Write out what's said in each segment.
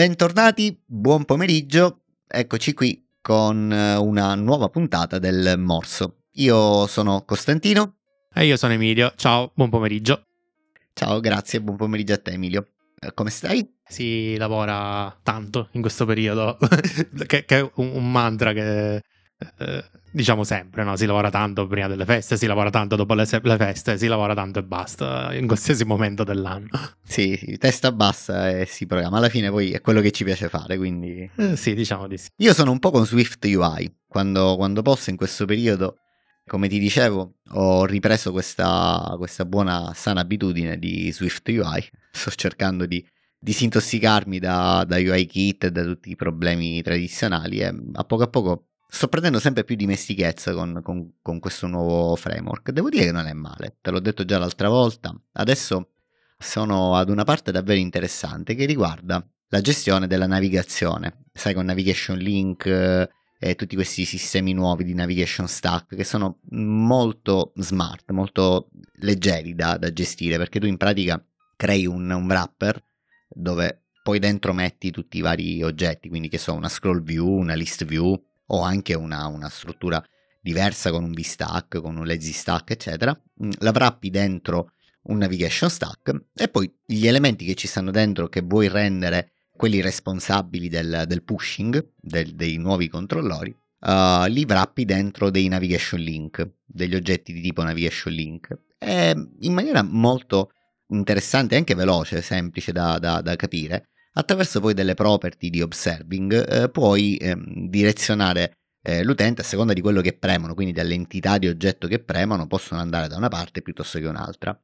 Bentornati, buon pomeriggio, eccoci qui con eh, una nuova puntata del Morso. Io sono Costantino. E io sono Emilio, ciao, buon pomeriggio. Ciao, grazie, buon pomeriggio a te Emilio. Eh, come stai? Si lavora tanto in questo periodo, che, che, è un, un mantra che eh, diciamo sempre, no? si lavora tanto prima delle feste, si lavora tanto dopo le, le, feste, si lavora tanto e basta, in qualsiasi momento dell'anno. Sì, sì, testa bassa e si programma, alla fine poi è quello che ci piace fare, quindi... Eh, sì, diciamo di sì. Io sono un po' con Swift UI, quando, quando posso in questo periodo, come ti dicevo, ho ripreso questa, questa buona sana abitudine di Swift UI, sto cercando di disintossicarmi da, da UI kit e da tutti i problemi tradizionali e a poco a poco sto prendendo sempre più dimestichezza con, con, con, questo nuovo framework. Devo dire che non è male, te l'ho detto già l'altra volta. Adesso sono ad una parte davvero interessante che riguarda la gestione della navigazione. Sai, con Navigation Link eh, e tutti questi sistemi nuovi di navigation stack che sono molto smart, molto leggeri da, da gestire, perché tu in pratica crei un, un wrapper dove poi dentro metti tutti i vari oggetti, quindi che so, una scroll view, una list view, o anche una, una struttura diversa con un VStack, con un lazy stack, eccetera, mm, la wrappi dentro un navigation stack e poi gli elementi che ci stanno dentro che vuoi rendere quelli responsabili del, del pushing del, dei nuovi controllori, uh, li wrappi dentro dei navigation link, degli oggetti di tipo navigation link, e in maniera molto interessante e anche veloce, semplice da, da, da capire, Attraverso poi delle property di observing eh, puoi ehm, direzionare eh, l'utente a seconda di quello che premono, quindi dalle entità di oggetto che premono possono andare da una parte piuttosto che un'altra.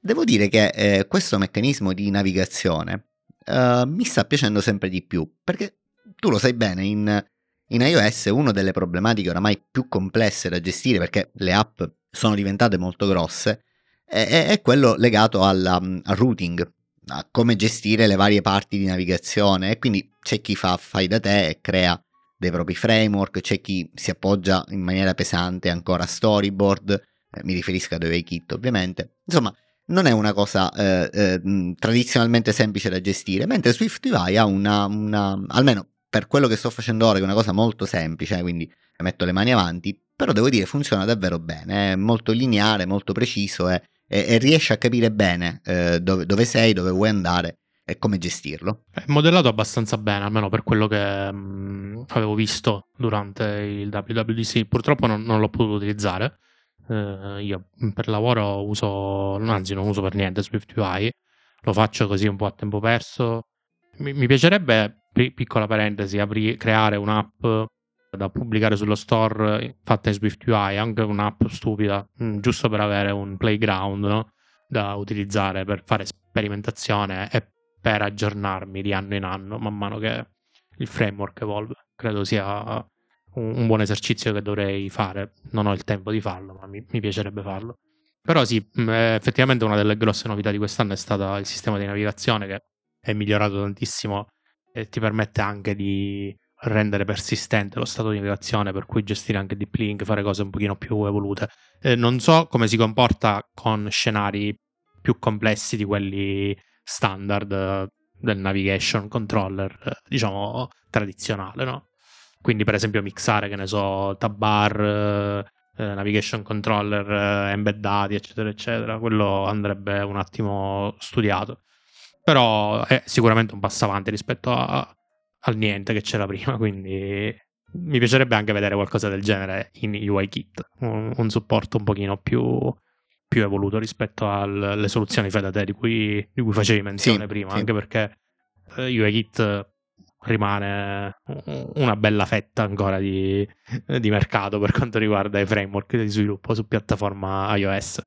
Devo dire che eh, questo meccanismo di navigazione eh, mi sta piacendo sempre di più, perché tu lo sai bene, in, in iOS una delle problematiche oramai più complesse da gestire, perché le app sono diventate molto grosse, è, quello legato alla, al routing, a come gestire le varie parti di navigazione e quindi c'è chi fa fai da te e crea dei propri framework, c'è chi si appoggia in maniera pesante ancora a storyboard, eh, mi riferisco ad Kit ovviamente, insomma non è una cosa eh, eh, tradizionalmente semplice da gestire, mentre SwiftUI ha una, una, almeno per quello che sto facendo ora, che è una cosa molto semplice, quindi metto le mani avanti, però devo dire funziona davvero bene, è molto lineare, molto preciso e e, e riesci a capire bene eh, dove, dove, sei, dove vuoi andare e come gestirlo. È modellato abbastanza bene, almeno per quello che mh, mm, avevo visto durante il WWDC. Purtroppo non, non l'ho potuto utilizzare. Eh, io per lavoro uso, anzi non uso per niente SwiftUI, lo faccio così un po' a tempo perso. Mi, mi piacerebbe, piccola parentesi, apri, creare un'app da pubblicare sullo store fatta in SwiftUI, anche un'app stupida, mm, giusto per avere un playground no? da utilizzare per fare sperimentazione e per aggiornarmi di anno in anno man mano che il framework evolve. Credo sia un, un buon esercizio che dovrei fare. Non ho il tempo di farlo, ma mi, mi piacerebbe farlo. Però sì, mm, effettivamente una delle grosse novità di quest'anno è stato il sistema di navigazione che è migliorato tantissimo e ti permette anche di rendere persistente lo stato di navigazione, per cui gestire anche deep link, fare cose un pochino più evolute. Eh, non so come si comporta con scenari più complessi di quelli standard eh, del navigation controller, eh, diciamo tradizionale, no? Quindi, per esempio, mixare, che ne so, tabbar, eh, eh navigation controller embeddati, eccetera, eccetera. Quello andrebbe un attimo studiato. Però è sicuramente un passo avanti rispetto a, al niente che c'era prima, quindi mi piacerebbe anche vedere qualcosa del genere in UIKit, un, un supporto un pochino più, più evoluto rispetto alle soluzioni fai da te di cui, di cui facevi menzione sì, prima, sì. anche perché eh, UIKit rimane una bella fetta ancora di, di mercato per quanto riguarda i framework di sviluppo su piattaforma iOS.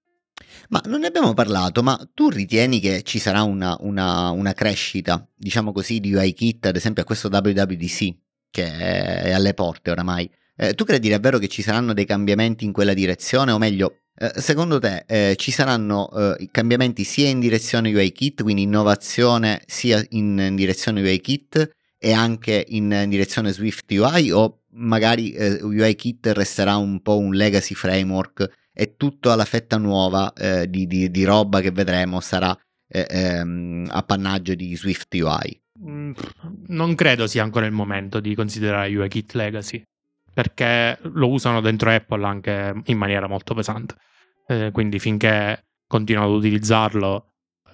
Ma non ne abbiamo parlato, ma tu ritieni che ci sarà una, una, una crescita, diciamo così, di UIKit, ad esempio a questo WWDC, che è alle porte oramai? Eh, tu credi davvero che ci saranno dei cambiamenti in quella direzione, o meglio, eh, secondo te eh, ci saranno eh, cambiamenti sia in direzione UIKit, quindi innovazione sia in, in direzione UIKit e anche in, in direzione Swift UI, o magari eh, UIKit resterà un po' un legacy framework e tutta la fetta nuova eh, di, di, di, roba che vedremo sarà eh, ehm, appannaggio di Swift UI. mm, non credo sia ancora il momento di considerare UIKit Legacy, perché lo usano dentro Apple anche in maniera molto pesante. Eh, quindi finché continuano ad utilizzarlo,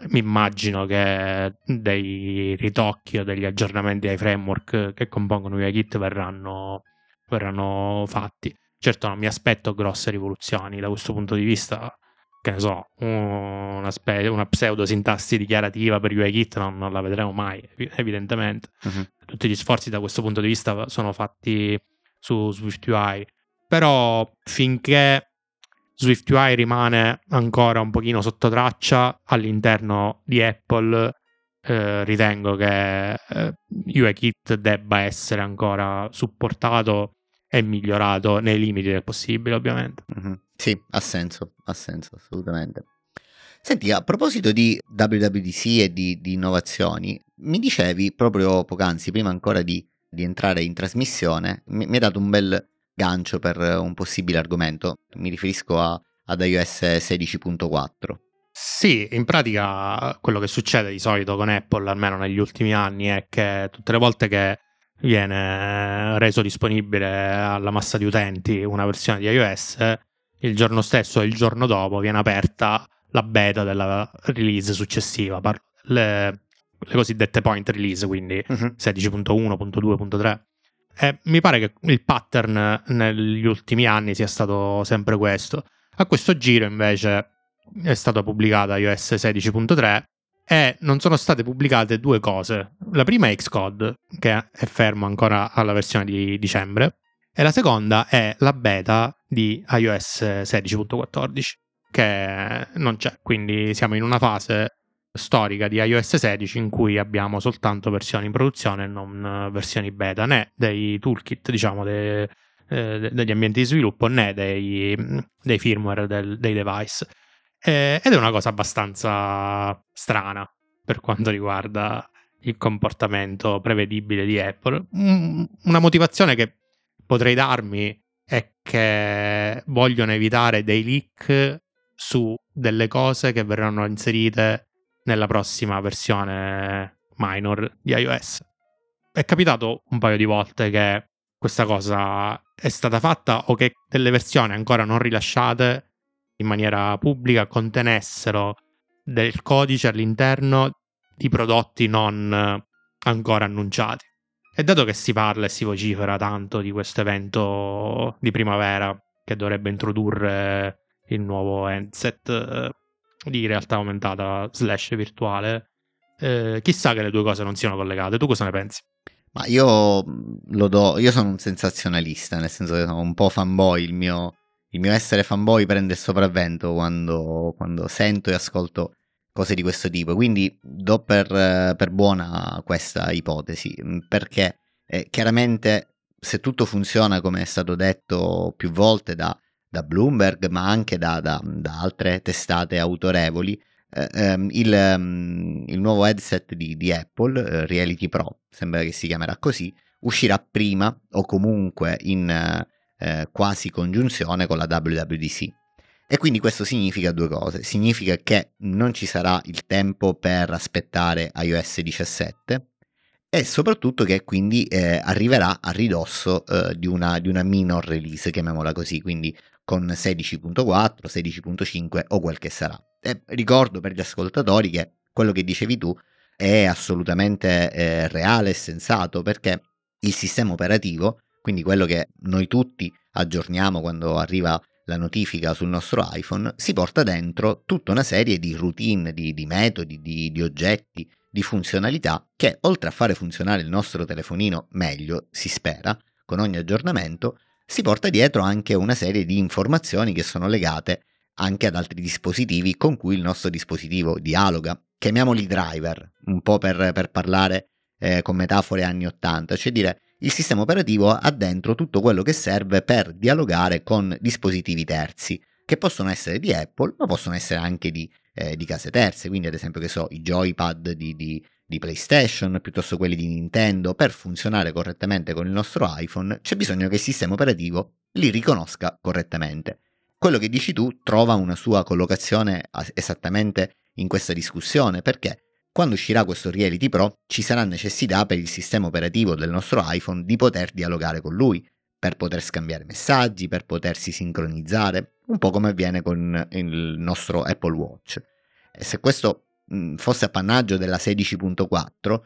mi immagino che dei ritocchi o degli aggiornamenti ai framework che compongono UIKit verranno, verranno fatti. Certo non mi aspetto grosse rivoluzioni da questo punto di vista, che ne so, una, spe- una pseudo sintassi dichiarativa per UIKit non, non la vedremo mai, evidentemente. Uh-huh. Tutti gli sforzi da questo punto di vista sono fatti su SwiftUI, però finché SwiftUI rimane ancora un pochino sotto traccia all'interno di Apple, eh, ritengo che eh, UIKit debba essere ancora supportato e migliorato nei limiti del possibile, ovviamente. Mm-hmm. Sì, ha senso, ha senso, assolutamente. Senti, a proposito di WWDC e di, di innovazioni, mi dicevi proprio poc'anzi, prima ancora di, di entrare in trasmissione, mi, mi hai dato un bel gancio per un possibile argomento. Mi riferisco a, ad iOS 16.4. Sì, in pratica quello che succede di solito con Apple, almeno negli ultimi anni, è che tutte le volte che viene reso disponibile alla massa di utenti una versione di iOS, il giorno stesso o il giorno dopo viene aperta la beta della release successiva, le, le cosiddette point release, quindi uh-huh. 16.1.2.3. E mi pare che il pattern negli ultimi anni sia stato sempre questo. A questo giro invece è stata pubblicata iOS 16.3 e non sono state pubblicate due cose. La prima è Xcode, che è fermo ancora alla versione di dicembre, e la seconda è la beta di iOS 16.14, che non c'è, quindi siamo in una fase storica di iOS 16 in cui abbiamo soltanto versioni in produzione e non versioni beta, né dei toolkit, diciamo, de, eh, degli ambienti di sviluppo, né dei, dei firmware del, dei device. Eh, ed è una cosa abbastanza strana per quanto riguarda il comportamento prevedibile di Apple. una motivazione che potrei darmi è che vogliono evitare dei leak su delle cose che verranno inserite nella prossima versione minor di iOS. È capitato un paio di volte che questa cosa è stata fatta o che delle versioni ancora non rilasciate in maniera pubblica contenessero del codice all'interno di prodotti non ancora annunciati. E dato che si parla e si vocifera tanto di questo evento di primavera che dovrebbe introdurre il nuovo headset eh, di realtà aumentata slash virtuale, eh, chissà che le due cose non siano collegate. Tu cosa ne pensi? Ma io lo do, io sono un sensazionalista, nel senso che sono un po' fanboy, il mio, il mio essere fanboy prende il sopravvento quando, quando, sento e ascolto cose di questo tipo. Quindi do per, per buona questa ipotesi, perché eh, chiaramente se tutto funziona come è stato detto più volte da, da Bloomberg, ma anche da, da, da altre testate autorevoli, eh, ehm, il, um, il, nuovo headset di, di Apple, eh, Reality Pro, sembra che si chiamerà così, uscirà prima o comunque in eh, quasi congiunzione con la WWDC. E quindi questo significa due cose. Significa che non ci sarà il tempo per aspettare iOS 17 e soprattutto che quindi eh, arriverà a ridosso eh, di, una, di, una, minor release, chiamiamola così, quindi con 16.4, 16.5 o quel che sarà. E ricordo per gli ascoltatori che quello che dicevi tu è assolutamente eh, reale e sensato perché il sistema operativo quindi quello che noi tutti aggiorniamo quando arriva la notifica sul nostro iPhone, si porta dentro tutta una serie di routine, di, di metodi, di, di oggetti, di funzionalità che oltre a fare funzionare il nostro telefonino meglio, si spera, con ogni aggiornamento, si porta dietro anche una serie di informazioni che sono legate anche ad altri dispositivi con cui il nostro dispositivo dialoga. Chiamiamoli driver, un po' per, per parlare eh, con metafore anni 80, cioè dire il sistema operativo ha dentro tutto quello che serve per dialogare con dispositivi terzi, che possono essere di Apple, ma possono essere anche di, eh, di case terze, quindi ad esempio che so, i joypad di, di, di PlayStation, piuttosto quelli di Nintendo, per funzionare correttamente con il nostro iPhone c'è bisogno che il sistema operativo li riconosca correttamente. Quello che dici tu trova una sua collocazione esattamente in questa discussione, perché quando uscirà questo Reality Pro ci sarà necessità per il sistema operativo del nostro iPhone di poter dialogare con lui, per poter scambiare messaggi, per potersi sincronizzare, un po' come avviene con il nostro Apple Watch. E se questo fosse appannaggio della 16.4,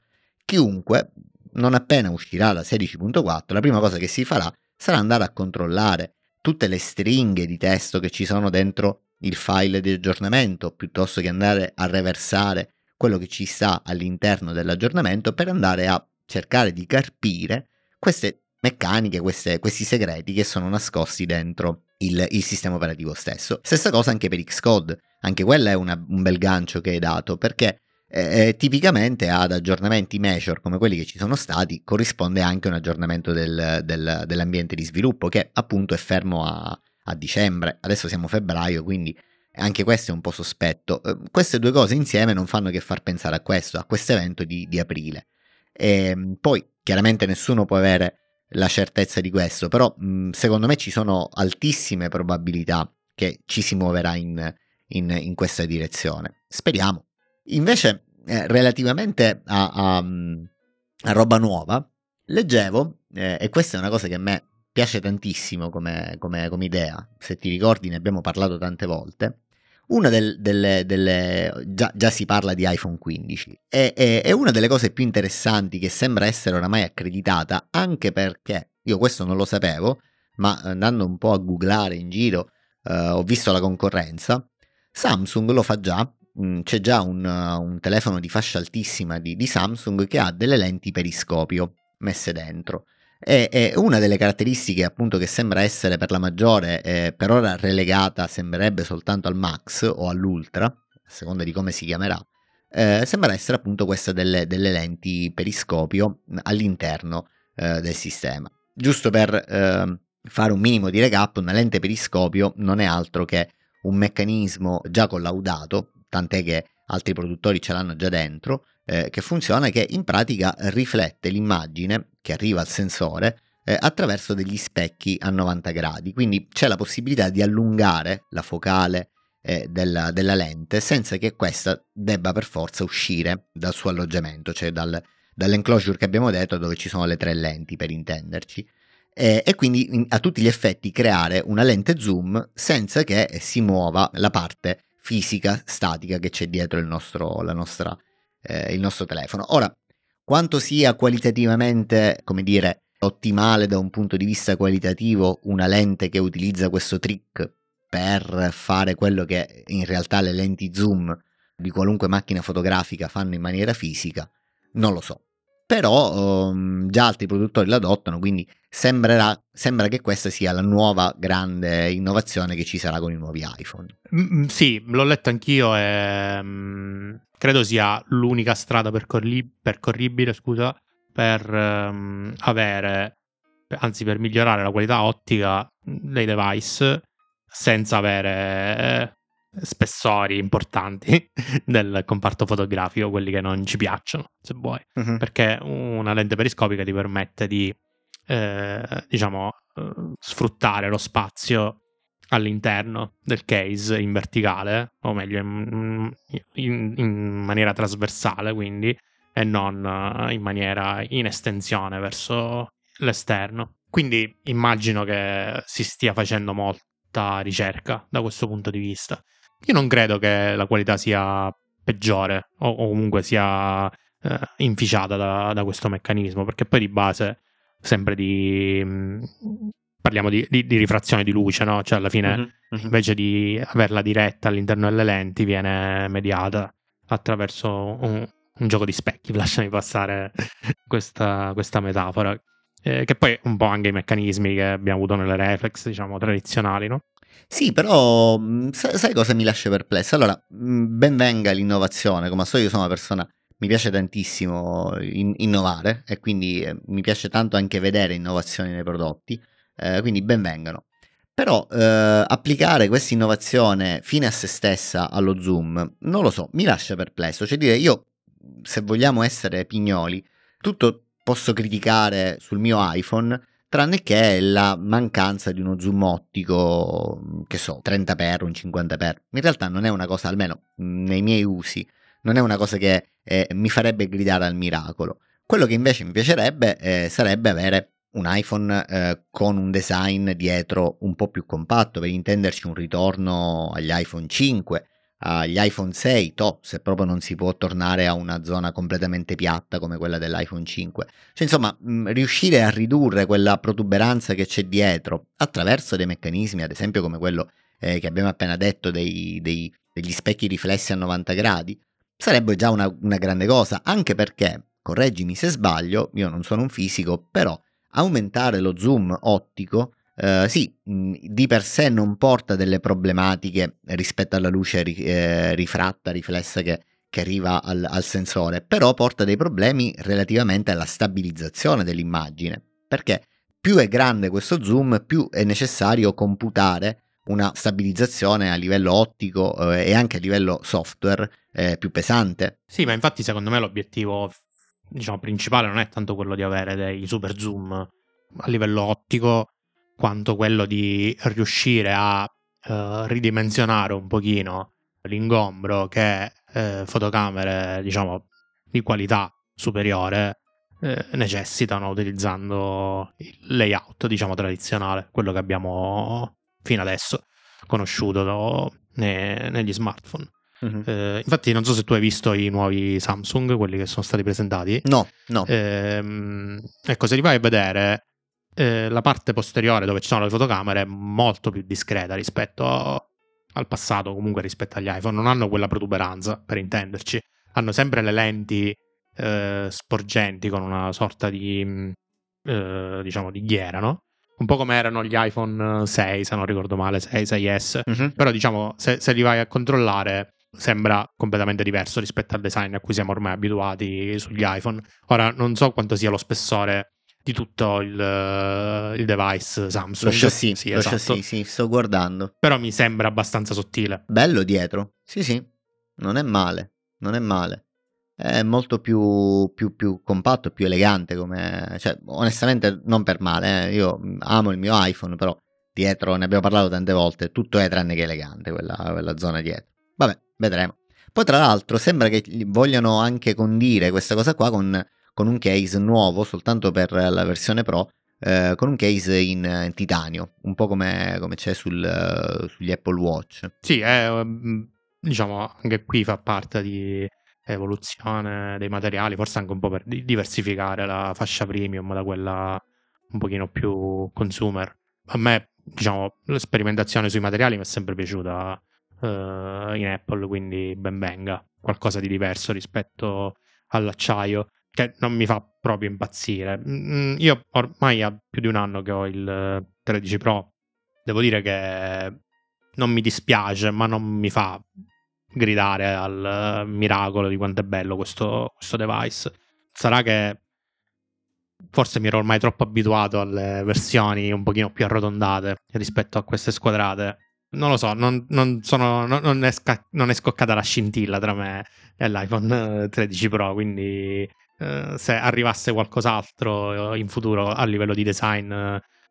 chiunque, non appena uscirà la 16.4, la prima cosa che si farà sarà andare a controllare tutte le stringhe di testo che ci sono dentro il file di aggiornamento, piuttosto che andare a reversare quello che ci sta all'interno dell'aggiornamento per andare a cercare di carpire queste meccaniche, queste, questi segreti che sono nascosti dentro il, il, sistema operativo stesso. Stessa cosa anche per Xcode, anche quello è una, un bel gancio che hai dato perché eh, eh, tipicamente ad aggiornamenti major come quelli che ci sono stati corrisponde anche un aggiornamento del, del, dell'ambiente di sviluppo che appunto è fermo a, a dicembre, adesso siamo a febbraio quindi anche questo è un po' sospetto. Eh, queste due cose insieme non fanno che far pensare a questo, a questo evento di, di aprile. E, ehm, poi chiaramente nessuno può avere la certezza di questo, però mh, secondo me ci sono altissime probabilità che ci si muoverà in, in, in questa direzione. Speriamo. Invece, eh, relativamente a, a, a, roba nuova, leggevo, eh, e questa è una cosa che a me piace tantissimo come, come, come idea, se ti ricordi ne abbiamo parlato tante volte, una del, delle, delle già, già, si parla di iPhone 15 e, è, è, una delle cose più interessanti che sembra essere oramai accreditata anche perché io questo non lo sapevo ma andando un po' a googlare in giro eh, ho visto la concorrenza. Samsung lo fa già. Mh, c'è già un, un, telefono di fascia altissima di, di Samsung che ha delle lenti periscopio messe dentro e, e, una delle caratteristiche appunto che sembra essere per la maggiore, eh, per ora relegata, sembrerebbe soltanto al Max o all'Ultra, a seconda di come si chiamerà, eh, sembra essere appunto questa delle, delle lenti periscopio all'interno eh, del sistema. Giusto per ehm, fare un minimo di recap, una lente periscopio non è altro che un meccanismo già collaudato, tant'è che altri produttori ce l'hanno già dentro, eh, che funziona che in pratica riflette l'immagine che arriva al sensore eh, attraverso degli specchi a 90 gradi, quindi c'è la possibilità di allungare la focale eh, della, della, lente senza che questa debba per forza uscire dal suo alloggiamento, cioè dal, dall'enclosure che abbiamo detto dove ci sono le tre lenti per intenderci. Eh, e quindi in, a tutti gli effetti creare una lente zoom senza che si muova la parte fisica statica che c'è dietro nostro, la nostra eh, il nostro telefono. Ora, quanto sia qualitativamente, come dire, ottimale da un punto di vista qualitativo una lente che utilizza questo trick per fare quello che in realtà le lenti zoom di qualunque macchina fotografica fanno in maniera fisica, non lo so però um, già altri produttori l'adottano, quindi sembrerà, sembra che questa sia la nuova grande innovazione che ci sarà con i nuovi iPhone. Mm, sì, l'ho letto anch'io e um, credo sia l'unica strada percorri- percorribile scusa, per um, avere, anzi per migliorare la qualità ottica dei device senza avere spessori importanti del comparto fotografico, quelli che non ci piacciono, se vuoi, uh-huh. perché una lente periscopica ti permette di, eh, diciamo, eh, sfruttare lo spazio all'interno del case in verticale, o meglio, in, in, in maniera trasversale, quindi, e non eh, in maniera in estensione verso l'esterno. Quindi immagino che si stia facendo molta ricerca da questo punto di vista. Io non credo che la qualità sia peggiore o, o comunque sia eh, inficiata da, da, questo meccanismo, perché poi di base sempre di... Mm, parliamo di, di, di, rifrazione di luce, no? Cioè alla fine uh-huh, uh-huh. invece di averla diretta all'interno delle lenti viene mediata attraverso un, un gioco di specchi, lasciami passare questa, questa metafora. Eh, che poi un po' anche i meccanismi che abbiamo avuto nelle reflex, diciamo, tradizionali, no? Sì, però mhmm, sai cosa mi lascia perplesso? Allora, mhmm, ben venga l'innovazione, come so io sono una persona, mi piace tantissimo in- innovare e quindi eh, mi piace tanto anche vedere innovazioni nei prodotti, eh, quindi ben vengano. Però eh, applicare questa innovazione fine a se stessa allo zoom, non lo so, mi lascia perplesso. Cioè dire, io, se vogliamo essere pignoli, tutto posso criticare sul mio iPhone, tranne che la mancanza di uno zoom ottico, che so, 30x, un 50x. In realtà non è una cosa, almeno nei miei usi, non è una cosa che eh, mi farebbe gridare al miracolo. Quello che invece mi piacerebbe eh, sarebbe avere un iPhone eh, con un design dietro un po' più compatto, per intenderci un ritorno agli iPhone 5, agli iPhone 6, to, se proprio non si può tornare a una zona completamente piatta come quella dell'iPhone 5. Cioè, insomma, mh, riuscire a ridurre quella protuberanza che c'è dietro attraverso dei meccanismi, ad esempio come quello eh, che abbiamo appena detto dei, dei, degli specchi riflessi a 90 gradi, sarebbe già una, una grande cosa, anche perché, correggimi se sbaglio, io non sono un fisico, però aumentare lo zoom ottico Uh, sì, di per sé non porta delle problematiche rispetto alla luce ri, eh, rifratta, riflessa che, che arriva al, al, sensore, però porta dei problemi relativamente alla stabilizzazione dell'immagine, perché più è grande questo zoom, più è necessario computare una stabilizzazione a livello ottico eh, e anche a livello software eh, più pesante. Sì, ma infatti secondo me l'obiettivo diciamo, principale non è tanto quello di avere dei super zoom a livello ottico, quanto quello di riuscire a eh, ridimensionare un pochino l'ingombro che eh, fotocamere, diciamo, di qualità superiore eh, necessitano utilizzando il layout, diciamo, tradizionale, quello che abbiamo fino adesso conosciuto ne, negli smartphone. Uh-huh. Eh, infatti, non so se tu hai visto i nuovi Samsung, quelli che sono stati presentati. No, no. Eh, ecco, se li vai a vedere, eh, la parte posteriore dove ci sono le fotocamere è molto più discreta rispetto al passato, comunque rispetto agli iPhone. Non hanno quella protuberanza, per intenderci. Hanno sempre le lenti eh, sporgenti con una sorta di, mm, eh, diciamo, di ghiera, no? un po' come erano gli iPhone 6, se non ricordo male, 6, 6S. Uh-huh. Però diciamo, se, se, li vai a controllare, sembra completamente diverso rispetto al design a cui siamo ormai abituati sugli iPhone. Ora, non so quanto sia lo spessore di tutto il, il device Samsung. Lo chassis, sì, lo esatto. chassis, sì, sto guardando. Però mi sembra abbastanza sottile. Bello dietro, sì sì, non è male, non è male è molto più, più, più compatto, più elegante. Come, cioè, onestamente, non per male. Eh. Io amo il mio iPhone, però dietro ne abbiamo parlato tante volte. Tutto è tranne che elegante, quella, quella zona dietro. Vabbè, vedremo. Poi, tra l'altro, sembra che vogliano anche condire questa cosa qua con, con un case nuovo soltanto per la versione Pro. Eh, con un case in, in, titanio, un po' come, come c'è sul, uh, sugli Apple Watch. Sì, è, diciamo anche qui fa parte di, evoluzione dei materiali, forse anche un po' per diversificare la fascia premium da quella un pochino più consumer. A me, diciamo, l'esperimentazione sui materiali mi è sempre piaciuta uh, in Apple, quindi ben venga. Qualcosa di diverso rispetto all'acciaio, che non mi fa proprio impazzire. Mm, io ormai ha più di un anno che ho il 13 Pro, devo dire che non mi dispiace, ma non mi fa gridare al miracolo di quanto è bello questo, questo device. Sarà che forse mi ero ormai troppo abituato alle versioni un pochino più arrotondate rispetto a queste squadrate. Non lo so, non, non, sono, non, è, sca- non è scoccata la scintilla tra me e l'iPhone 13 Pro, quindi eh, se arrivasse qualcos'altro in futuro a livello di design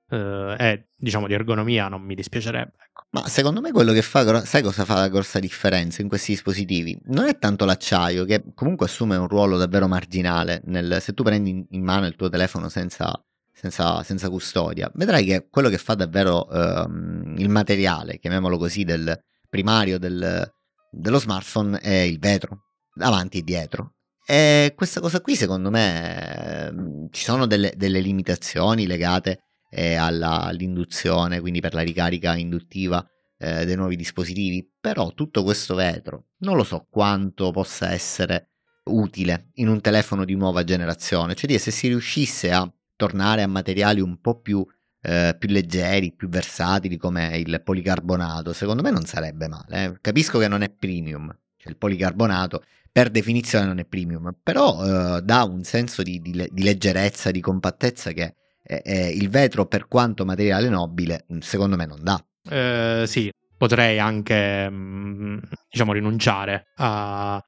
eh, e diciamo di ergonomia non mi dispiacerebbe. Ecco. Ma secondo me quello che fa, sai cosa fa la grossa differenza in questi dispositivi? Non è tanto l'acciaio, che comunque assume un ruolo davvero marginale. Nel, se tu prendi in mano il tuo telefono senza, senza, senza custodia, vedrai che quello che fa davvero ehm, il materiale, chiamiamolo così, del primario del, dello smartphone è il vetro, davanti e dietro. E questa cosa qui, secondo me, ehm, ci sono delle, delle limitazioni legate eh, alla, all'induzione, quindi per la ricarica induttiva eh, dei nuovi dispositivi, però tutto questo vetro non lo so quanto possa essere utile in un telefono di nuova generazione, cioè se si riuscisse a tornare a materiali un po' più, eh, più leggeri, più versatili come il policarbonato, secondo me non sarebbe male. Eh. Capisco che non è premium, cioè il policarbonato per definizione non è premium, però eh, dà un senso di, di, di leggerezza, di compattezza che il vetro, per quanto materiale nobile, mm, secondo me non dà. Eh, sì, potrei anche mm, diciamo rinunciare a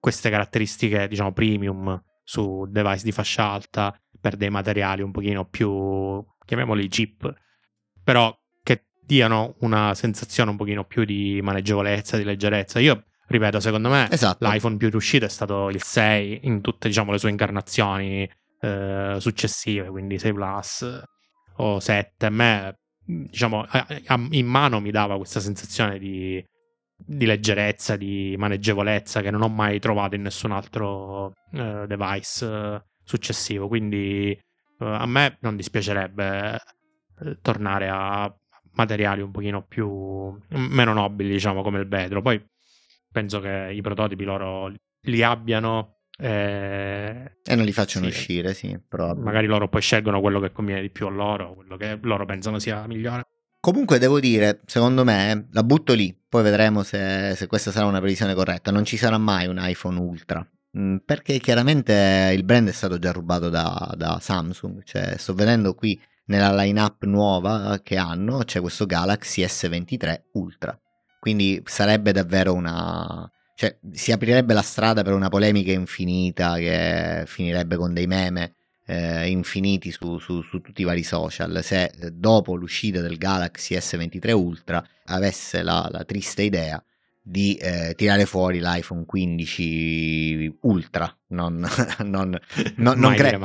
queste caratteristiche diciamo premium su device di fascia alta per dei materiali un pochino più chiamiamoli chip però che diano una sensazione un pochino più di maneggevolezza di leggerezza io ripeto, secondo me esatto. l'iPhone più riuscito è stato il 6 in tutte diciamo, le sue incarnazioni eh, successive, quindi 6 Plus o 7. A me, diciamo, in mano mi dava questa sensazione di, di leggerezza, di maneggevolezza che non ho mai trovato in nessun altro eh, device successivo. Quindi eh, a me non dispiacerebbe eh, tornare a materiali un pochino più meno nobili, diciamo, come il vetro. Poi penso che i prototipi loro li abbiano eh, e non li facciano sì, uscire, sì, probabile. Magari loro poi scelgono quello che conviene di più a loro, quello che loro pensano sia migliore. Comunque devo dire, secondo me, la butto lì, poi vedremo se, se questa sarà una previsione corretta. Non ci sarà mai un iPhone Ultra, perché chiaramente il brand è stato già rubato da, da Samsung. Cioè, sto vedendo qui nella lineup nuova che hanno, c'è questo Galaxy S23 Ultra. Quindi sarebbe davvero una... Cioè, si aprirebbe la strada per una polemica infinita che finirebbe con dei meme eh, infiniti su, su, su, tutti i vari social. Se eh, dopo l'uscita del Galaxy S23 Ultra avesse la, la triste idea di eh, tirare fuori l'iPhone 15 Ultra. Non, non, non, non, cre-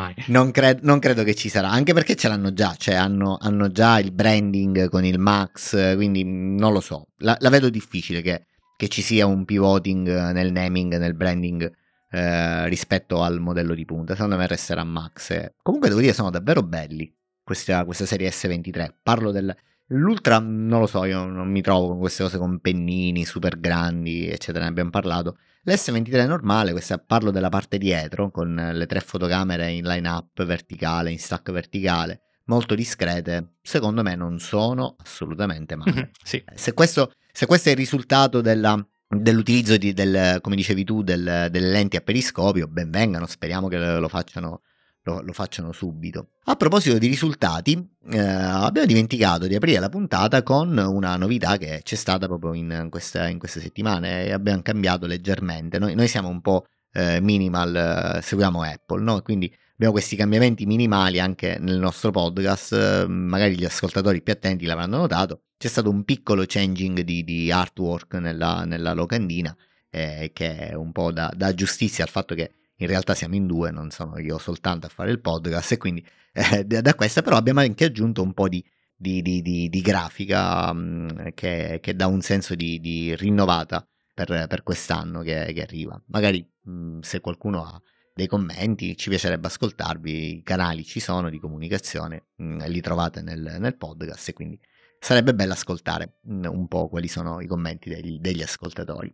cre- non, credo che ci sarà, anche perché ce l'hanno già, cioè hanno, hanno già il branding con il Max, quindi non lo so. La, la vedo difficile che, che, ci sia un pivoting nel naming, nel branding eh, rispetto al modello di punta. Secondo me resterà Max. Comunque devo dire, sono davvero belli questa, questa serie S23. Parlo del L'Ultra non lo so, io non mi trovo con queste cose con pennini super grandi, eccetera, ne abbiamo parlato. L'S23 normale, questa parlo della parte dietro, con le tre fotocamere in line-up verticale, in stack verticale, molto discrete, secondo me non sono assolutamente male. Mhm, sì. se, questo, se, questo, è il risultato della, dell'utilizzo di, del, come dicevi tu, del, delle lenti a periscopio, ben vengano, speriamo che lo facciano lo, lo facciano subito. A proposito di risultati, eh, abbiamo dimenticato di aprire la puntata con una novità che c'è stata proprio in, questa, in queste settimane e abbiamo cambiato leggermente. Noi, noi siamo un po' eh, minimal, eh, seguiamo Apple, no? quindi abbiamo questi cambiamenti minimali anche nel nostro podcast, eh, magari gli ascoltatori più attenti l'avranno notato. C'è stato un piccolo changing di, di artwork nella, nella locandina eh, che è un po' da, da giustizia al fatto che in realtà siamo in due, non sono io soltanto a fare il podcast e quindi eh, da, questa però abbiamo anche aggiunto un po' di, di, di, di grafica mh, mm, che, che, dà un senso di, rinnovata per, per quest'anno che, che, arriva. Magari mh, mm, se qualcuno ha dei commenti, ci piacerebbe ascoltarvi, i canali ci sono di comunicazione, mh, mm, li trovate nel, nel, podcast e quindi sarebbe bello ascoltare un po' quali sono i commenti degli, degli ascoltatori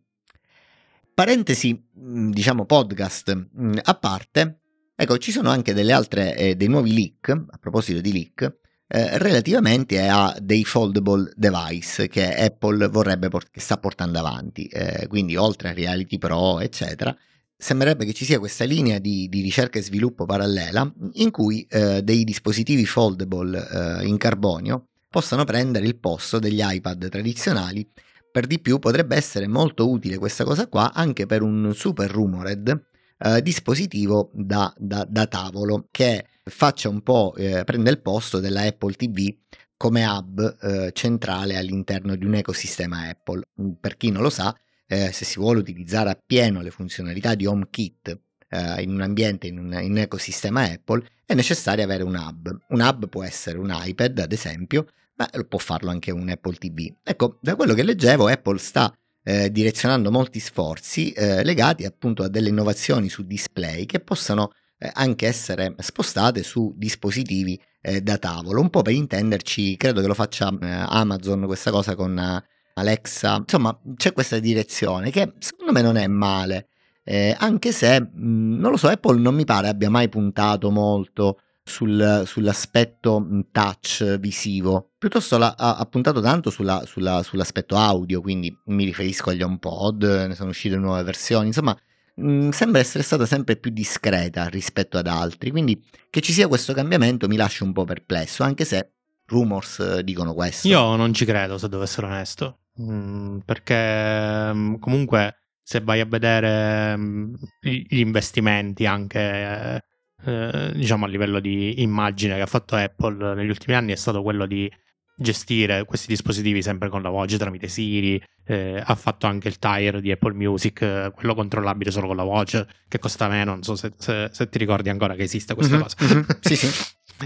parentesi, mm, diciamo podcast mm, a parte, ecco, ci sono anche delle altre, eh, dei nuovi leak, a proposito di leak, eh, relativamente a dei foldable device che Apple vorrebbe port- che sta portando avanti, eh, quindi oltre a Reality Pro, eccetera, sembrerebbe che ci sia questa linea di, di ricerca e sviluppo parallela in cui eh, dei dispositivi foldable eh, in carbonio possano prendere il posto degli iPad tradizionali per di più potrebbe essere molto utile questa cosa qua anche per un super rumored eh, dispositivo da, da, da, tavolo che faccia un po' eh, prende il posto della Apple TV come hub eh, centrale all'interno di un ecosistema Apple. Mm, per chi non lo sa, eh, se si vuole utilizzare appieno le funzionalità di HomeKit eh, in un ambiente, in un, in un ecosistema Apple, è necessario avere un hub. Un hub può essere un iPad, ad esempio, ma può farlo anche un Apple TV. Ecco, da quello che leggevo, Apple sta eh, direzionando molti sforzi eh, legati appunto a delle innovazioni su display che possano eh, anche essere spostate su dispositivi eh, da tavolo, un po' per intenderci, credo che lo faccia eh, Amazon questa cosa con eh, Alexa, insomma c'è questa direzione che secondo me non è male, anche se mh, non lo so, Apple non mi pare abbia mai puntato molto sul, sull'aspetto touch visivo, piuttosto la, ha, ha, puntato tanto sulla, sulla, sull'aspetto audio, quindi mi riferisco agli HomePod, ne sono uscite nuove versioni, insomma mh, sembra essere stata sempre più discreta rispetto ad altri, quindi che ci sia questo cambiamento mi lascia un po' perplesso, anche se rumors eh, dicono questo. Io non ci credo, se devo essere onesto, mm, perché mm, comunque se vai a vedere mm, gli investimenti anche... Eh, diciamo a livello di immagine che ha fatto Apple negli ultimi anni è stato quello di gestire questi dispositivi sempre con la voce tramite Siri, eh, ha fatto anche il tire di Apple Music, eh, quello controllabile solo con la voce, che costa meno, non so se, se, se ti ricordi ancora che esiste questa Mhm, cosa. mhm, sì, sì.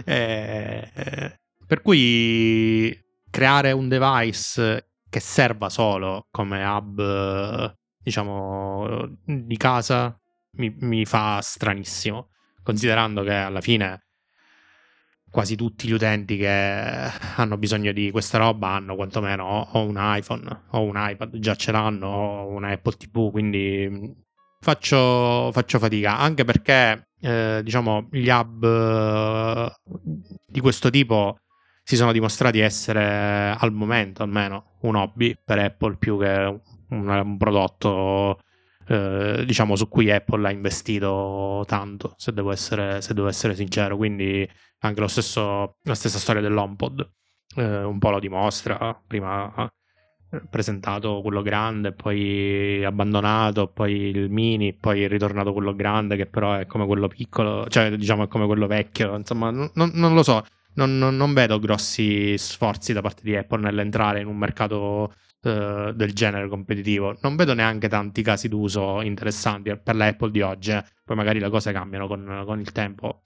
Eh, eh, per cui creare un device che serva solo come hub, diciamo, di casa mi, mi fa stranissimo, considerando che alla fine quasi tutti gli utenti che hanno bisogno di questa roba hanno quantomeno o, un iPhone o un iPad, già ce l'hanno, o una Apple TV, quindi mh, faccio, faccio fatica, anche perché eh, diciamo gli hub eh, di questo tipo si sono dimostrati essere al momento almeno un hobby per Apple più che un, un prodotto eh, diciamo su cui Apple ha investito tanto se devo essere, se devo essere sincero. Quindi anche stesso, la stessa storia dell'HomePod eh, un po' lo dimostra. Prima presentato quello grande poi abbandonato poi il mini poi ritornato quello grande che però è come quello piccolo cioè diciamo è come quello vecchio. Insomma non, non lo so. Non, non, non, vedo grossi sforzi da parte di Apple nell'entrare in un mercato eh, del genere competitivo. Non vedo neanche tanti casi d'uso interessanti per la Apple di oggi. Eh. Poi magari le cose cambiano con, con, il tempo.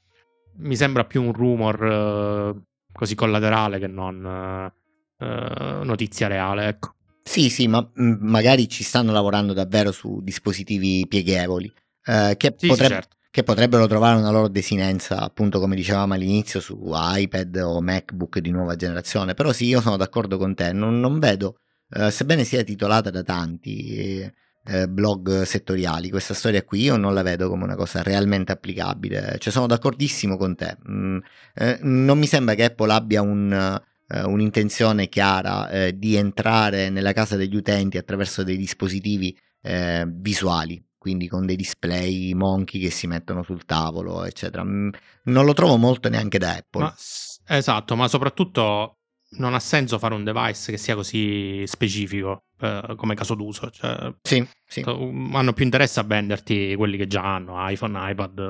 Mi sembra più un rumor eh, così collaterale che non notizia reale. Ecco. Sì, sì, ma mh, magari ci stanno lavorando davvero su dispositivi pieghevoli. eh, che Sì, sì, potrebbe certo. che potrebbero trovare una loro desinenza, appunto come dicevamo all'inizio, su iPad o MacBook di nuova generazione. Però sì, io sono d'accordo con te, non, non vedo, eh, sebbene sia titolata da tanti eh, eh, blog settoriali, questa storia qui io non la vedo come una cosa realmente applicabile. Cioè sono d'accordissimo con te. Mm, eh, non mi sembra che Apple abbia un, eh, un'intenzione chiara di entrare nella casa degli utenti attraverso dei dispositivi visuali quindi con dei display monkey che si mettono sul tavolo, eccetera. Mm, Non lo trovo molto neanche da Apple. Ma, esatto, ma soprattutto non ha senso fare un device che sia così specifico eh, come caso d'uso. Cioè, Sì, sì. hanno più interesse a venderti quelli che già hanno iPhone, iPad eh,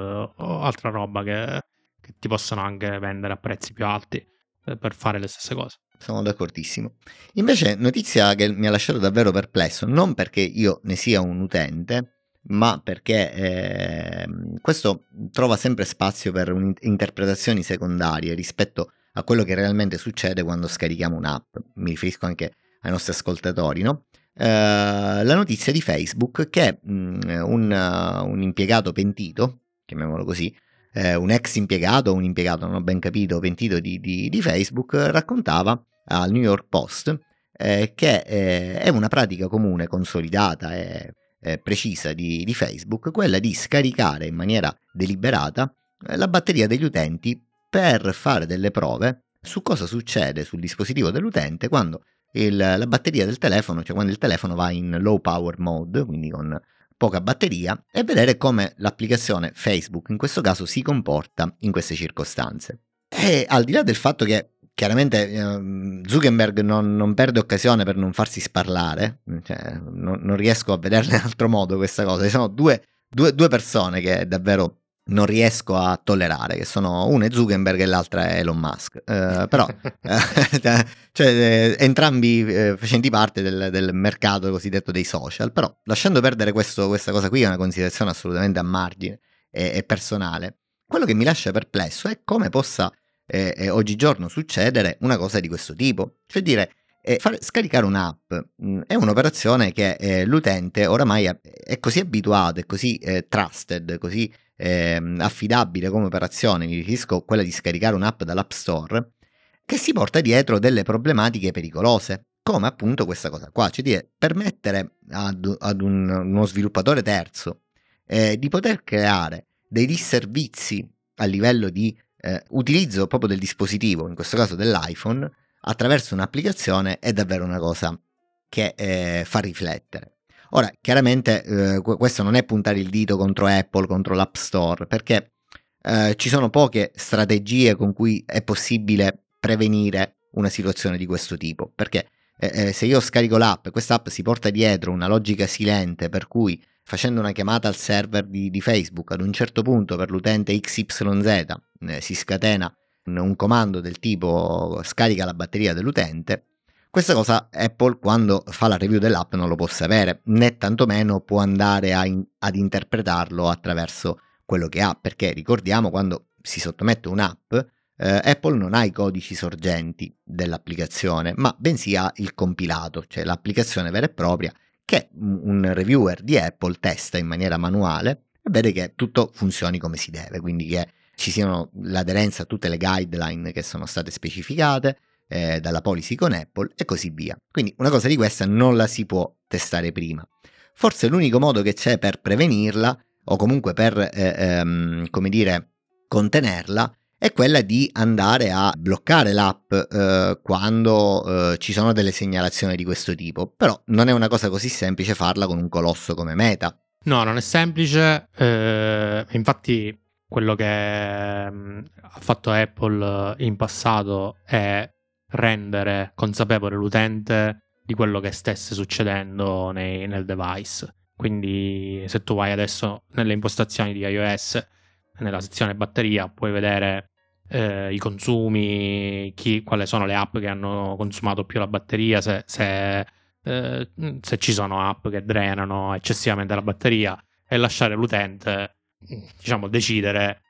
o altra roba che, che ti possono anche vendere a prezzi più alti eh, per fare le stesse cose. Sono d'accordissimo. Invece, notizia che mi ha lasciato davvero perplesso, non perché io ne sia un utente, ma perché eh, questo trova sempre spazio per un- interpretazioni secondarie rispetto a quello che realmente succede quando scarichiamo un'app. Mi riferisco anche ai nostri ascoltatori, no? Eh, la notizia di Facebook che mh, un, uh, un impiegato pentito, chiamiamolo così, eh, un ex impiegato un impiegato, non ho ben capito, pentito di, di- di Facebook, raccontava al New York Post eh, che eh, è una pratica comune, consolidata e precisa di, di Facebook, quella di scaricare in maniera deliberata eh, la batteria degli utenti per fare delle prove su cosa succede sul dispositivo dell'utente quando il- la batteria del telefono, cioè quando il telefono va in low power mode, quindi con poca batteria, e vedere come l'applicazione Facebook in questo caso si comporta in queste circostanze. E al di là del fatto che chiaramente ehm, Zuckerberg non, non perde occasione per non farsi sparlare, cioè, non, non riesco a vederla in altro modo questa cosa, ci sono due, due- due persone che davvero non riesco a tollerare, che sono una è Zuckerberg e l'altra è Elon Musk, Eh, però eh, cioè, eh, entrambi eh, facenti parte del, del mercato cosiddetto dei social, però lasciando perdere questo- questa cosa qui è una considerazione assolutamente a margine e, e personale, quello che mi lascia perplesso è come possa eh, oggigiorno succedere una cosa di questo tipo, cioè dire fare- scaricare un'app mh, è un'operazione che l'utente oramai è, è così abituato, è così trusted, così ehm, affidabile come operazione, mi riferisco a quella di scaricare un'app dall'App Store, che si porta dietro delle problematiche pericolose, come appunto questa cosa qua, cioè dire permettere ad, ad un- uno sviluppatore terzo eh, di poter creare dei disservizi a livello di eh, utilizzo proprio del dispositivo, in questo caso dell'iPhone, attraverso un'applicazione è davvero una cosa che eh, fa riflettere. Ora, chiaramente eh, que- questo non è puntare il dito contro Apple, contro l'App Store, perché eh, ci sono poche strategie con cui è possibile prevenire una situazione di questo tipo, perché eh, eh, se io scarico l'app e questa app si porta dietro una logica silente per cui facendo una chiamata al server di, di Facebook ad un certo punto per l'utente XYZ eh, si scatena un comando del tipo scarica la batteria dell'utente, questa cosa Apple quando fa la review dell'app non lo può sapere, né tantomeno può andare in, ad interpretarlo attraverso quello che ha, perché ricordiamo quando si sottomette un'app, eh, Apple non ha i codici sorgenti dell'applicazione, ma bensì ha il compilato, cioè l'applicazione vera e propria che un reviewer di Apple testa in maniera manuale e vede che tutto funzioni come si deve, quindi che ci siano l'aderenza a tutte le guideline che sono state specificate, eh, dalla policy con Apple e così via. Quindi una cosa di questa non la si può testare prima. Forse l'unico modo che c'è per prevenirla o comunque per, eh, ehm, come dire, contenerla è quella di andare a bloccare l'app eh, quando eh, ci sono delle segnalazioni di questo tipo. Però non è una cosa così semplice farla con un colosso come Meta. No, non è semplice. Eh, infatti, quello che mm, ha fatto Apple in passato è rendere consapevole l'utente di quello che stesse succedendo nei, nel device. Quindi se tu vai adesso nelle impostazioni di iOS, nella sezione batteria, puoi vedere eh, i consumi, chi, quali sono le app che hanno consumato più la batteria, se, se, eh, se ci sono app che drenano eccessivamente la batteria e lasciare l'utente diciamo decidere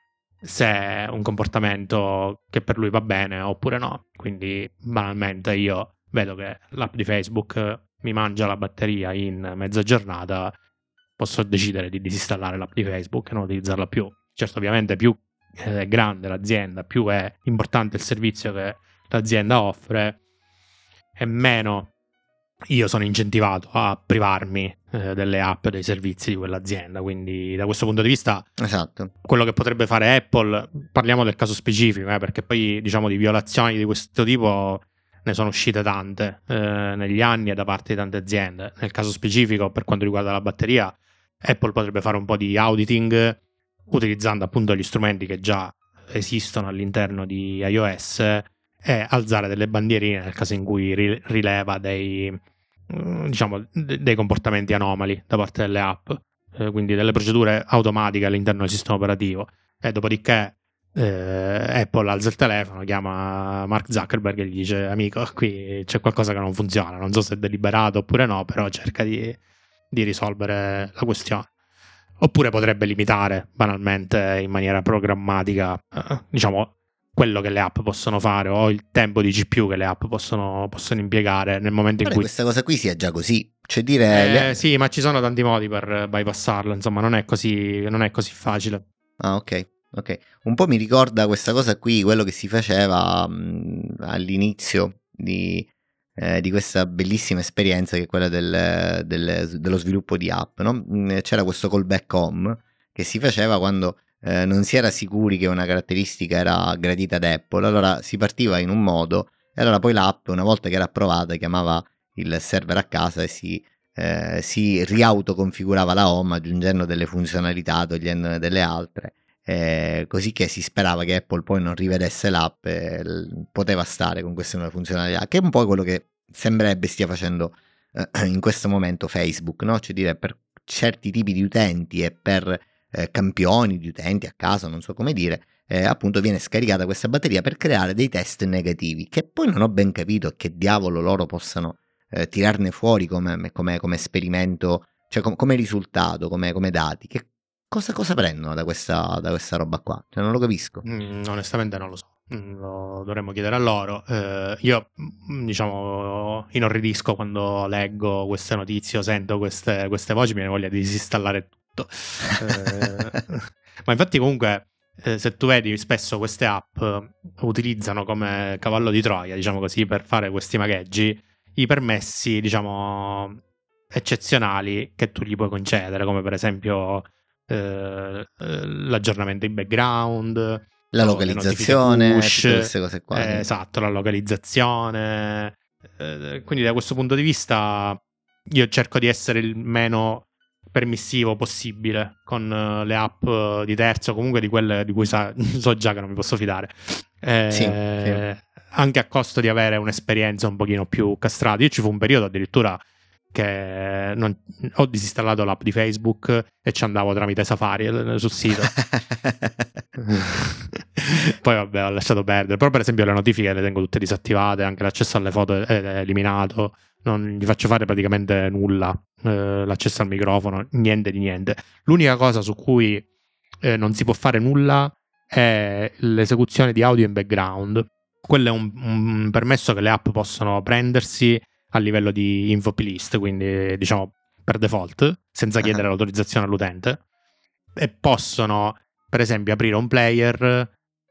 se è un comportamento che per lui va bene oppure no. Quindi banalmente io vedo che l'app di Facebook mi mangia la batteria in mezza giornata, posso decidere di disinstallare l'app di Facebook e non utilizzarla più. Certo, ovviamente più è grande l'azienda, più è importante il servizio che l'azienda offre e meno io sono incentivato a privarmi eh, delle app, dei servizi di quell'azienda. Quindi, da questo punto di vista, esatto. quello che potrebbe fare Apple, parliamo del caso specifico, eh, perché poi diciamo di violazioni di questo tipo ne sono uscite tante eh, negli anni e da parte di tante aziende. Nel caso specifico, per quanto riguarda la batteria, Apple potrebbe fare un po' di auditing utilizzando appunto gli strumenti che già esistono all'interno di iOS e alzare delle bandierine nel caso in cui rileva dei, diciamo, dei comportamenti anomali da parte delle app, eh, quindi delle procedure automatiche all'interno del sistema operativo. E dopodiché eh, Apple alza il telefono, chiama Mark Zuckerberg e gli dice: Amico, qui c'è qualcosa che non funziona. Non so se è deliberato oppure no, però cerca di, di risolvere la questione. Oppure potrebbe limitare banalmente in maniera programmatica, eh, diciamo, quello che le app possono fare o il tempo di GPU che le app possono, possono impiegare nel momento in cui... Questa cosa qui sia già così. Cioè dire... Eh, Sì, ma ci sono tanti modi per bypassarlo, insomma non è così, non è così facile. Ah, ok. Ok, un po' mi ricorda questa cosa qui, quello che si faceva mh, all'inizio di, eh, di, questa bellissima esperienza che è quella del, del, dello sviluppo di app. No? C'era questo callback home che si faceva quando eh, non si era sicuri che una caratteristica era gradita ad Apple, allora si partiva in un modo e allora poi l'app, una volta che era approvata, chiamava il server a casa e si, eh, si riautoconfigurava la home aggiungendo delle funzionalità, togliendone delle altre. Eh, così che si sperava che Apple poi non rivedesse l'app e poteva stare con queste nuove funzionalità, che è un po' quello che sembrerebbe stia facendo eh, in questo momento Facebook, no? cioè dire per certi tipi di utenti e per eh, campioni di utenti a caso, non so come dire, eh, appunto viene scaricata questa batteria per creare dei test negativi, che poi non ho ben capito che diavolo loro possano eh, tirarne fuori come, come, come, esperimento, cioè com, come risultato, come, come dati. Che cosa, cosa prendono da questa, da questa, roba qua? Cioè, non lo capisco. Mm, onestamente non lo so. Mm, lo dovremmo chiedere a loro. Eh, io, mm, diciamo, inorridisco quando leggo queste notizie o sento queste, queste voci, mi viene voglia di disinstallare tutto. eh, ma infatti comunque eh, se tu vedi spesso queste app eh, utilizzano come cavallo di Troia, diciamo così, per fare questi magheggi i permessi, diciamo, eccezionali che tu gli puoi concedere, come per esempio eh, eh l'aggiornamento in background, la localizzazione, push, queste cose qua. Eh, esatto, la localizzazione. quindi da questo punto di vista io cerco di essere il meno permissivo possibile con uh, le app di terzo, comunque di quelle di cui sa, so già che non mi posso fidare. Eh, sì, sì. Anche a costo di avere un'esperienza un pochino più castrata. Io ci fu un periodo addirittura che non, ho disinstallato l'app di Facebook e ci andavo tramite Safari sul sito. Poi vabbè, ho lasciato perdere. Però per esempio le notifiche le tengo tutte disattivate, anche l'accesso alle foto è eliminato. Non gli faccio fare praticamente nulla. Eh, l'accesso al microfono, niente di niente. L'unica cosa su cui eh, non si può fare nulla è l'esecuzione di audio in background. Quello è un, un permesso che le app possono prendersi a livello di info list, quindi diciamo per default, senza chiedere l'autorizzazione all'utente. E possono, per esempio, aprire un player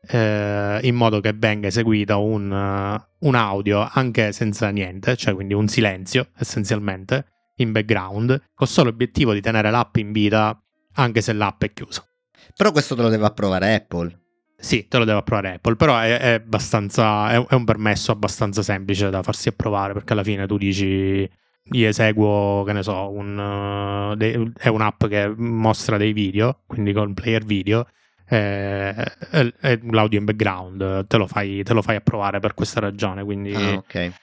eh, in modo che venga eseguito un, uh, un, audio anche senza niente, cioè quindi un silenzio essenzialmente in background, con solo l'obiettivo di tenere l'app in vita anche se l'app è chiusa. Però questo te lo deve approvare Apple. Sì, te lo deve approvare Apple, però è, è abbastanza, è, è, un permesso abbastanza semplice da farsi approvare perché alla fine tu dici io eseguo, che ne so, un, uh, de- è un'app che mostra dei video, quindi con player video, eh, è, è l'audio in background, te lo, fai, te lo, fai, approvare per questa ragione, quindi ah, okay.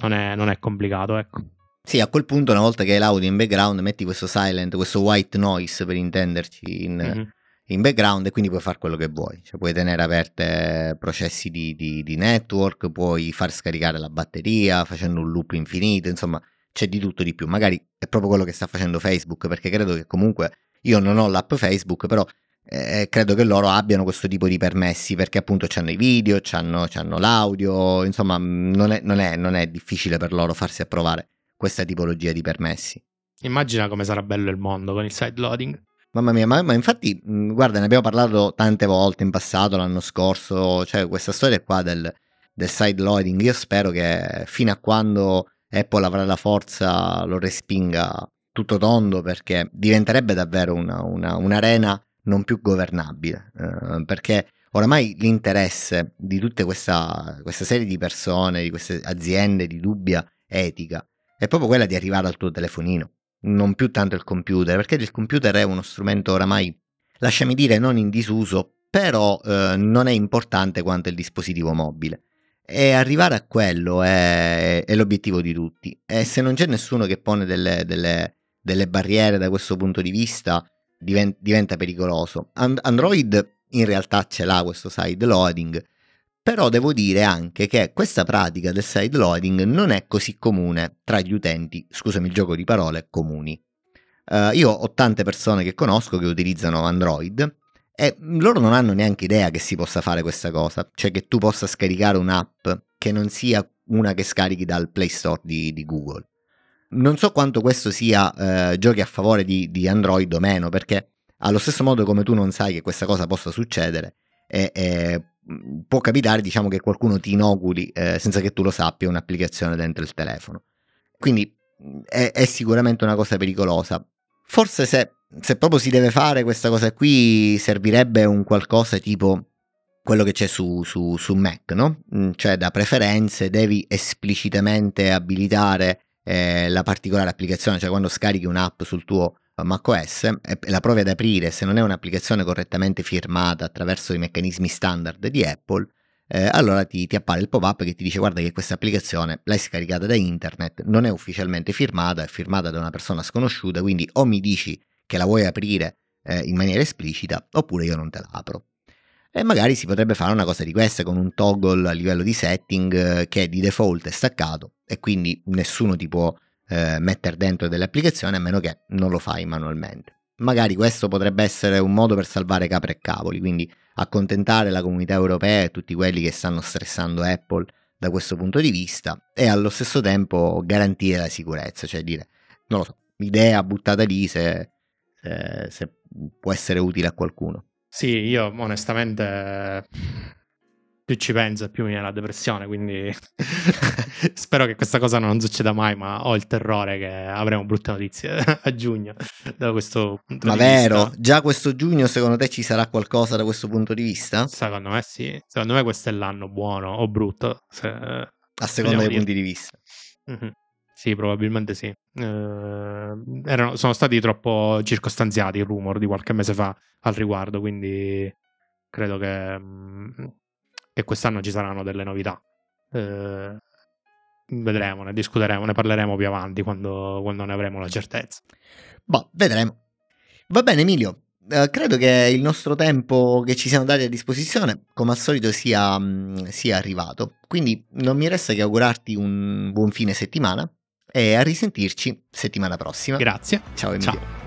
non, è, non è complicato, ecco. Sì, a quel punto, una volta che hai l'audio in background, metti questo silent, questo white noise per intenderci in, mm-hmm in background e quindi puoi fare quello che vuoi, cioè puoi tenere aperte processi di, di, di, network, puoi far scaricare la batteria facendo un loop infinito, insomma c'è di tutto di più, magari è proprio quello che sta facendo Facebook perché credo che comunque io non ho l'app Facebook però eh, credo che loro abbiano questo tipo di permessi perché appunto hanno i video, hanno l'audio, insomma non è, non, è, non è difficile per loro farsi approvare questa tipologia di permessi. Immagina come sarà bello il mondo con il side loading. Mamma mia, ma, ma, infatti, guarda, ne abbiamo parlato tante volte in passato, l'anno scorso, cioè questa storia qua del, del side loading, io spero che fino a quando Apple avrà la forza lo respinga tutto tondo perché diventerebbe davvero una, una, un'arena non più governabile, eh, perché oramai l'interesse di tutta questa, questa serie di persone, di queste aziende di dubbia etica, è proprio quella di arrivare al tuo telefonino non più tanto il computer, perché il computer è uno strumento oramai, lasciami dire, non in disuso, però eh, non è importante quanto il dispositivo mobile. E arrivare a quello è, è, l'obiettivo di tutti. E se non c'è nessuno che pone delle, delle, delle barriere da questo punto di vista, diventa, pericoloso. And- Android in realtà ce l'ha questo side loading, però devo dire anche che questa pratica del side loading non è così comune tra gli utenti, scusami il gioco di parole, comuni. Uh, io ho tante persone che conosco che utilizzano Android e loro non hanno neanche idea che si possa fare questa cosa, cioè che tu possa scaricare un'app che non sia una che scarichi dal Play Store di, di Google. Non so quanto questo sia uh, giochi a favore di, di Android o meno, perché allo stesso modo come tu non sai che questa cosa possa succedere, e, e può capitare diciamo che qualcuno ti inoculi eh, senza che tu lo sappia un'applicazione dentro il telefono quindi è, è sicuramente una cosa pericolosa forse se, se, proprio si deve fare questa cosa qui servirebbe un qualcosa tipo quello che c'è su, su, su Mac no? Mm, cioè da preferenze devi esplicitamente abilitare eh, la particolare applicazione cioè quando scarichi un'app sul tuo macOS e la provi ad aprire se non è un'applicazione correttamente firmata attraverso i meccanismi standard di Apple, eh, allora ti, ti, appare il pop-up che ti dice guarda che questa applicazione l'hai scaricata da internet, non è ufficialmente firmata, è firmata da una persona sconosciuta, quindi o mi dici che la vuoi aprire eh, in maniera esplicita oppure io non te la apro. E magari si potrebbe fare una cosa di questa con un toggle a livello di setting eh, che di default è staccato e quindi nessuno ti può eh, mettere dentro delle applicazioni a meno che non lo fai manualmente. Magari questo potrebbe essere un modo per salvare capre e cavoli, quindi accontentare la comunità europea e tutti quelli che stanno stressando Apple da questo punto di vista e allo stesso tempo garantire la sicurezza, cioè dire, non lo so, idea buttata lì se, se, se può essere utile a qualcuno. Sì, io onestamente più ci penso più mi viene la depressione, quindi spero che questa cosa non succeda mai, ma ho il terrore che avremo brutte notizie a giugno da questo punto ma di vero? vista. Già questo giugno secondo te ci sarà qualcosa da questo punto di vista? Secondo me sì, secondo me questo è l'anno buono o brutto. Se... A seconda dei dire. punti di vista. Mm-hmm. Sì, probabilmente sì. Eh, erano, sono stati troppo circostanziati i rumor di qualche mese fa al riguardo, quindi credo che... Mh, che quest'anno ci saranno delle novità. Eh, vedremo, ne discuteremo, ne parleremo più avanti quando, quando ne avremo la certezza. Boh, vedremo. Va bene Emilio, eh, credo che il nostro tempo che ci siamo dati a disposizione, come al solito, sia, mh, sia arrivato. Quindi non mi resta che augurarti un buon fine settimana e a risentirci settimana prossima. Grazie. Ciao Emilio. Ciao.